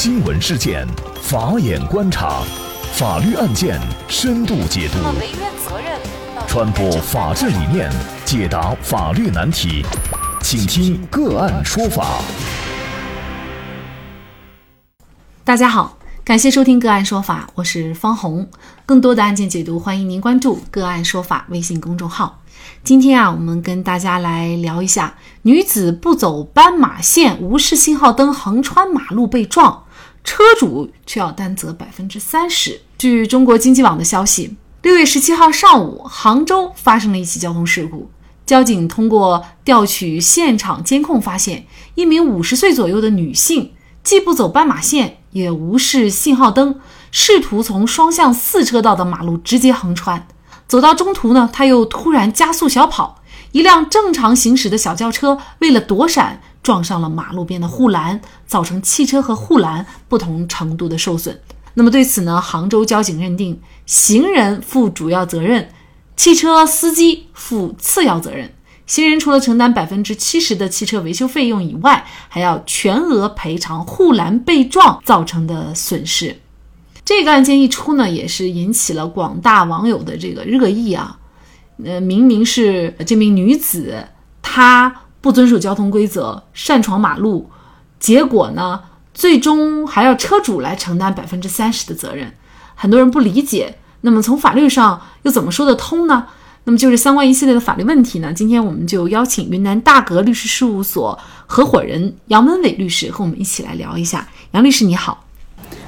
新闻事件，法眼观察，法律案件深度解读，传播法治理念，解答法律难题，请听个案说法。大家好，感谢收听个案说法，我是方红。更多的案件解读，欢迎您关注个案说法微信公众号。今天啊，我们跟大家来聊一下：女子不走斑马线，无视信号灯横穿马路被撞，车主却要担责百分之三十。据中国经济网的消息，六月十七号上午，杭州发生了一起交通事故。交警通过调取现场监控，发现一名五十岁左右的女性，既不走斑马线，也无视信号灯，试图从双向四车道的马路直接横穿。走到中途呢，他又突然加速小跑，一辆正常行驶的小轿车为了躲闪，撞上了马路边的护栏，造成汽车和护栏不同程度的受损。那么对此呢，杭州交警认定行人负主要责任，汽车司机负次要责任。行人除了承担百分之七十的汽车维修费用以外，还要全额赔偿护栏被撞造成的损失。这个案件一出呢，也是引起了广大网友的这个热议啊。呃，明明是这名女子，她不遵守交通规则，擅闯马路，结果呢，最终还要车主来承担百分之三十的责任。很多人不理解，那么从法律上又怎么说得通呢？那么就是相关一系列的法律问题呢，今天我们就邀请云南大格律师事务所合伙人杨文伟律师和我们一起来聊一下。杨律师你好。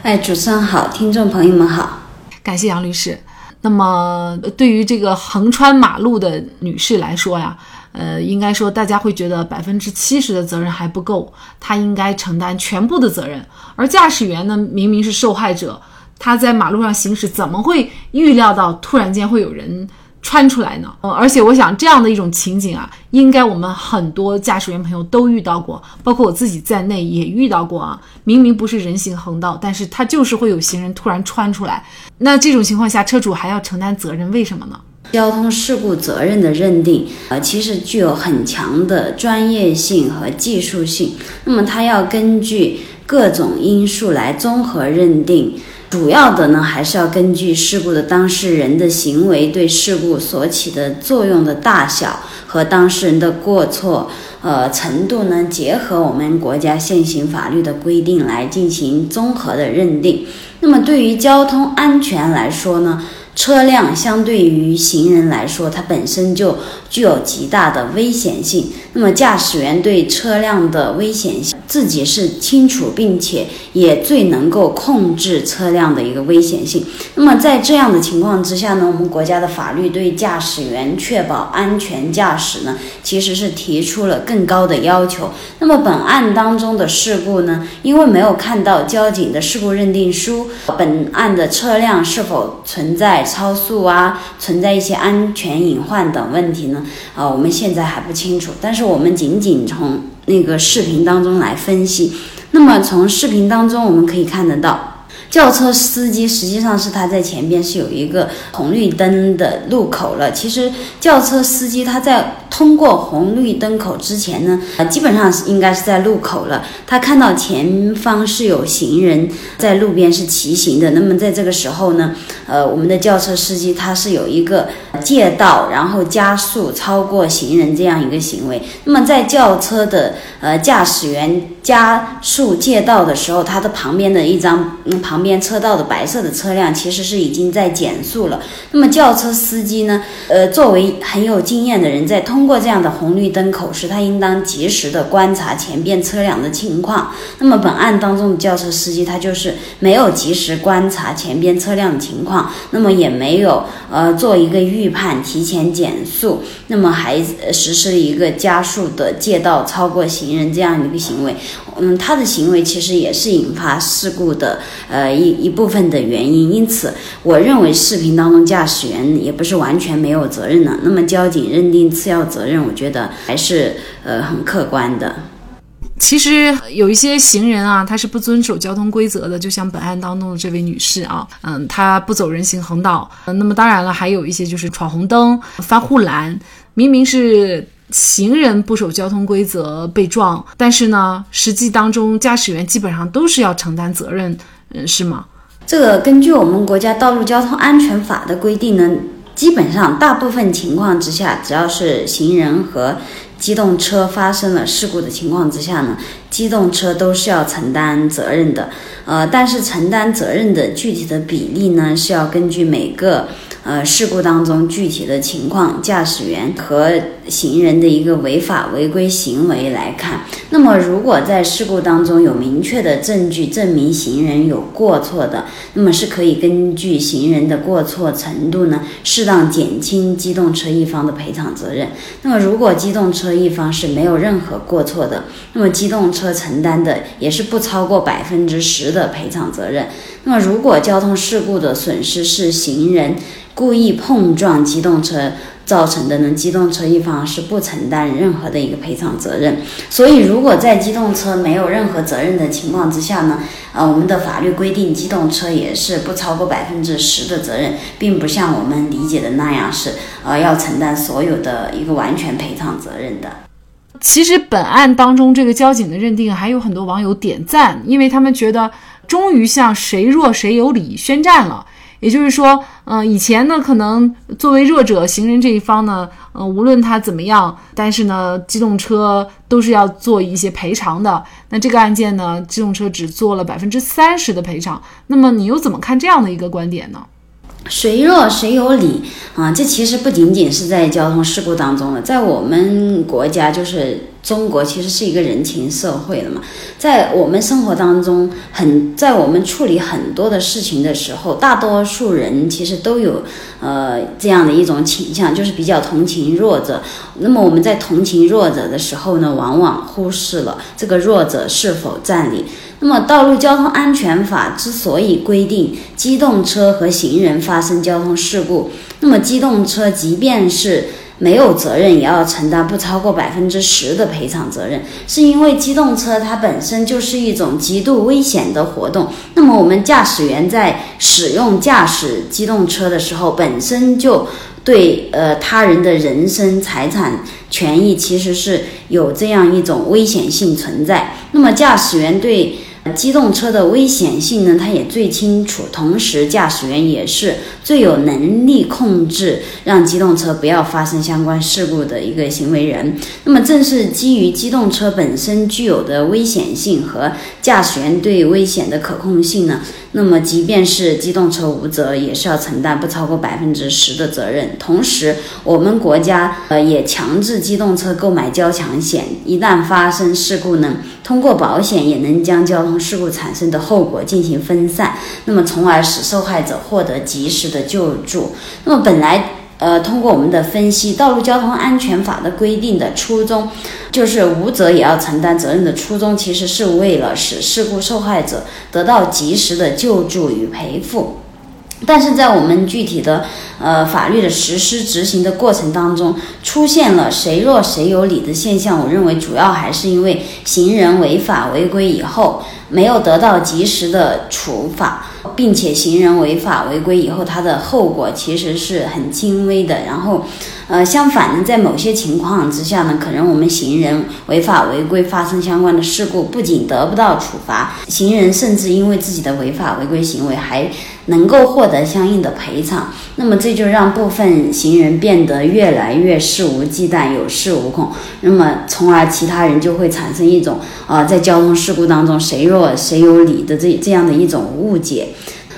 哎，主持人好，听众朋友们好，感谢杨律师。那么，对于这个横穿马路的女士来说呀，呃，应该说大家会觉得百分之七十的责任还不够，她应该承担全部的责任。而驾驶员呢，明明是受害者，他在马路上行驶，怎么会预料到突然间会有人？穿出来呢，呃，而且我想这样的一种情景啊，应该我们很多驾驶员朋友都遇到过，包括我自己在内也遇到过啊。明明不是人行横道，但是它就是会有行人突然穿出来，那这种情况下，车主还要承担责任，为什么呢？交通事故责任的认定，呃，其实具有很强的专业性和技术性，那么它要根据各种因素来综合认定。主要的呢，还是要根据事故的当事人的行为对事故所起的作用的大小和当事人的过错呃程度呢，结合我们国家现行法律的规定来进行综合的认定。那么对于交通安全来说呢？车辆相对于行人来说，它本身就具有极大的危险性。那么驾驶员对车辆的危险性自己是清楚，并且也最能够控制车辆的一个危险性。那么在这样的情况之下呢，我们国家的法律对驾驶员确保安全驾驶呢，其实是提出了更高的要求。那么本案当中的事故呢，因为没有看到交警的事故认定书，本案的车辆是否存在。超速啊，存在一些安全隐患等问题呢？啊，我们现在还不清楚。但是我们仅仅从那个视频当中来分析。那么从视频当中我们可以看得到，轿车司机实际上是他在前边是有一个红绿灯的路口了。其实轿车司机他在。通过红绿灯口之前呢，呃，基本上是应该是在路口了。他看到前方是有行人在路边是骑行的，那么在这个时候呢，呃，我们的轿车司机他是有一个借道，然后加速超过行人这样一个行为。那么在轿车的呃驾驶员加速借道的时候，他的旁边的一张旁边车道的白色的车辆其实是已经在减速了。那么轿车司机呢，呃，作为很有经验的人，在通通过这样的红绿灯口时，他应当及时的观察前边车辆的情况。那么本案当中的轿车司机他就是没有及时观察前边车辆的情况，那么也没有呃做一个预判，提前减速，那么还实施了一个加速的借道超过行人这样一个行为。嗯，他的行为其实也是引发事故的呃一一部分的原因。因此，我认为视频当中驾驶员也不是完全没有责任的。那么交警认定次要责。任我觉得还是呃很客观的。其实有一些行人啊，他是不遵守交通规则的，就像本案当中的这位女士啊，嗯，她不走人行横道。那么当然了，还有一些就是闯红灯、翻护栏，明明是行人不守交通规则被撞，但是呢，实际当中驾驶员基本上都是要承担责任，嗯，是吗？这个根据我们国家道路交通安全法的规定呢，基本上大部分情况之下，只要是行人和机动车发生了事故的情况之下呢，机动车都是要承担责任的。呃，但是承担责任的具体的比例呢，是要根据每个。呃，事故当中具体的情况，驾驶员和行人的一个违法违规行为来看，那么如果在事故当中有明确的证据证明行人有过错的，那么是可以根据行人的过错程度呢，适当减轻机动车一方的赔偿责任。那么如果机动车一方是没有任何过错的，那么机动车承担的也是不超过百分之十的赔偿责任。那么如果交通事故的损失是行人。故意碰撞机动车造成的呢？机动车一方是不承担任何的一个赔偿责任。所以，如果在机动车没有任何责任的情况之下呢，呃，我们的法律规定，机动车也是不超过百分之十的责任，并不像我们理解的那样是呃要承担所有的一个完全赔偿责任的。其实，本案当中这个交警的认定还有很多网友点赞，因为他们觉得终于向谁弱谁有理宣战了。也就是说，嗯，以前呢，可能作为弱者行人这一方呢，呃，无论他怎么样，但是呢，机动车都是要做一些赔偿的。那这个案件呢，机动车只做了百分之三十的赔偿。那么你又怎么看这样的一个观点呢？谁弱谁有理啊？这其实不仅仅是在交通事故当中了，在我们国家就是。中国其实是一个人情社会的嘛，在我们生活当中，很在我们处理很多的事情的时候，大多数人其实都有呃这样的一种倾向，就是比较同情弱者。那么我们在同情弱者的时候呢，往往忽视了这个弱者是否占理。那么《道路交通安全法》之所以规定机动车和行人发生交通事故，那么机动车即便是没有责任也要承担不超过百分之十的赔偿责任，是因为机动车它本身就是一种极度危险的活动。那么我们驾驶员在使用驾驶机动车的时候，本身就对呃他人的人身财产权益其实是有这样一种危险性存在。那么驾驶员对机动车的危险性呢，他也最清楚。同时，驾驶员也是最有能力控制让机动车不要发生相关事故的一个行为人。那么，正是基于机动车本身具有的危险性和驾驶员对危险的可控性呢？那么，即便是机动车无责，也是要承担不超过百分之十的责任。同时，我们国家呃也强制机动车购买交强险，一旦发生事故呢，通过保险也能将交通事故产生的后果进行分散，那么从而使受害者获得及时的救助。那么本来，呃，通过我们的分析，《道路交通安全法》的规定的初衷，就是无责也要承担责任的初衷，其实是为了使事故受害者得到及时的救助与赔付。但是在我们具体的呃法律的实施执行的过程当中，出现了谁弱谁有理的现象。我认为主要还是因为行人违法违规以后没有得到及时的处罚，并且行人违法违规以后，他的后果其实是很轻微的。然后。呃，相反呢，在某些情况之下呢，可能我们行人违法违规发生相关的事故，不仅得不到处罚，行人甚至因为自己的违法违规行为还能够获得相应的赔偿。那么这就让部分行人变得越来越肆无忌惮、有恃无恐。那么从而其他人就会产生一种啊，在交通事故当中谁弱谁有理的这这样的一种误解。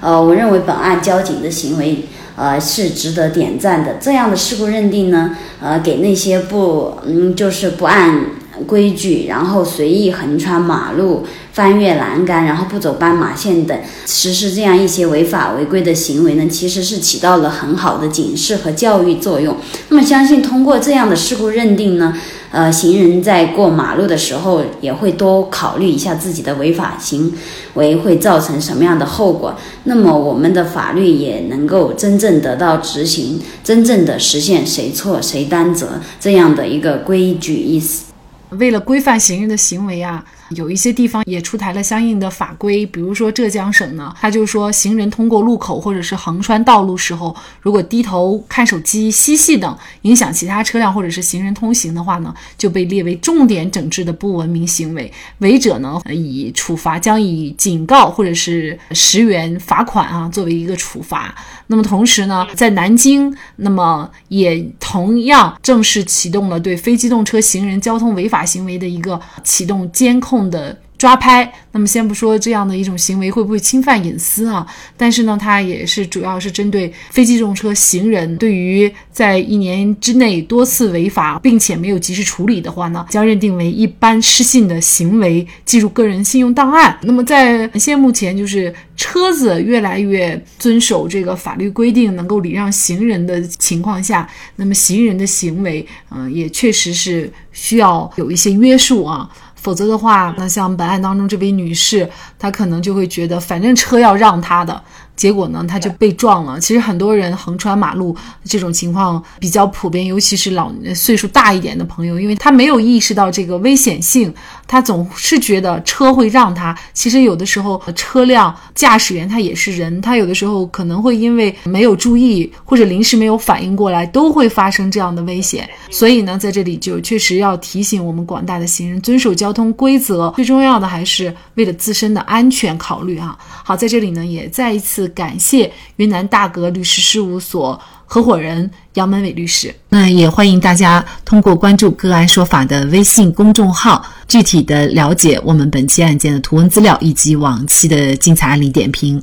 呃，我认为本案交警的行为。呃，是值得点赞的。这样的事故认定呢，呃，给那些不，嗯，就是不按规矩，然后随意横穿马路。翻越栏杆，然后不走斑马线等，实施这样一些违法违规的行为呢，其实是起到了很好的警示和教育作用。那么，相信通过这样的事故认定呢，呃，行人在过马路的时候也会多考虑一下自己的违法行为会造成什么样的后果。那么，我们的法律也能够真正得到执行，真正的实现谁错谁担责这样的一个规矩意思。为了规范行人的行为啊。有一些地方也出台了相应的法规，比如说浙江省呢，它就说行人通过路口或者是横穿道路时候，如果低头看手机、嬉戏等影响其他车辆或者是行人通行的话呢，就被列为重点整治的不文明行为，违者呢以处罚将以警告或者是十元罚款啊作为一个处罚。那么同时呢，在南京，那么也同样正式启动了对非机动车行人交通违法行为的一个启动监控的。抓拍，那么先不说这样的一种行为会不会侵犯隐私啊，但是呢，它也是主要是针对非机动车行人，对于在一年之内多次违法并且没有及时处理的话呢，将认定为一般失信的行为，记入个人信用档案。那么在现目前就是车子越来越遵守这个法律规定，能够礼让行人的情况下，那么行人的行为，嗯，也确实是需要有一些约束啊。否则的话，那像本案当中这位女士，她可能就会觉得，反正车要让他的。结果呢，他就被撞了。其实很多人横穿马路这种情况比较普遍，尤其是老岁数大一点的朋友，因为他没有意识到这个危险性，他总是觉得车会让他。其实有的时候车辆驾驶员他也是人，他有的时候可能会因为没有注意或者临时没有反应过来，都会发生这样的危险。所以呢，在这里就确实要提醒我们广大的行人遵守交通规则，最重要的还是为了自身的安全考虑啊。好，在这里呢，也再一次。感谢云南大格律师事务所合伙人杨门伟律师。那也欢迎大家通过关注“个案说法”的微信公众号，具体的了解我们本期案件的图文资料以及往期的精彩案例点评。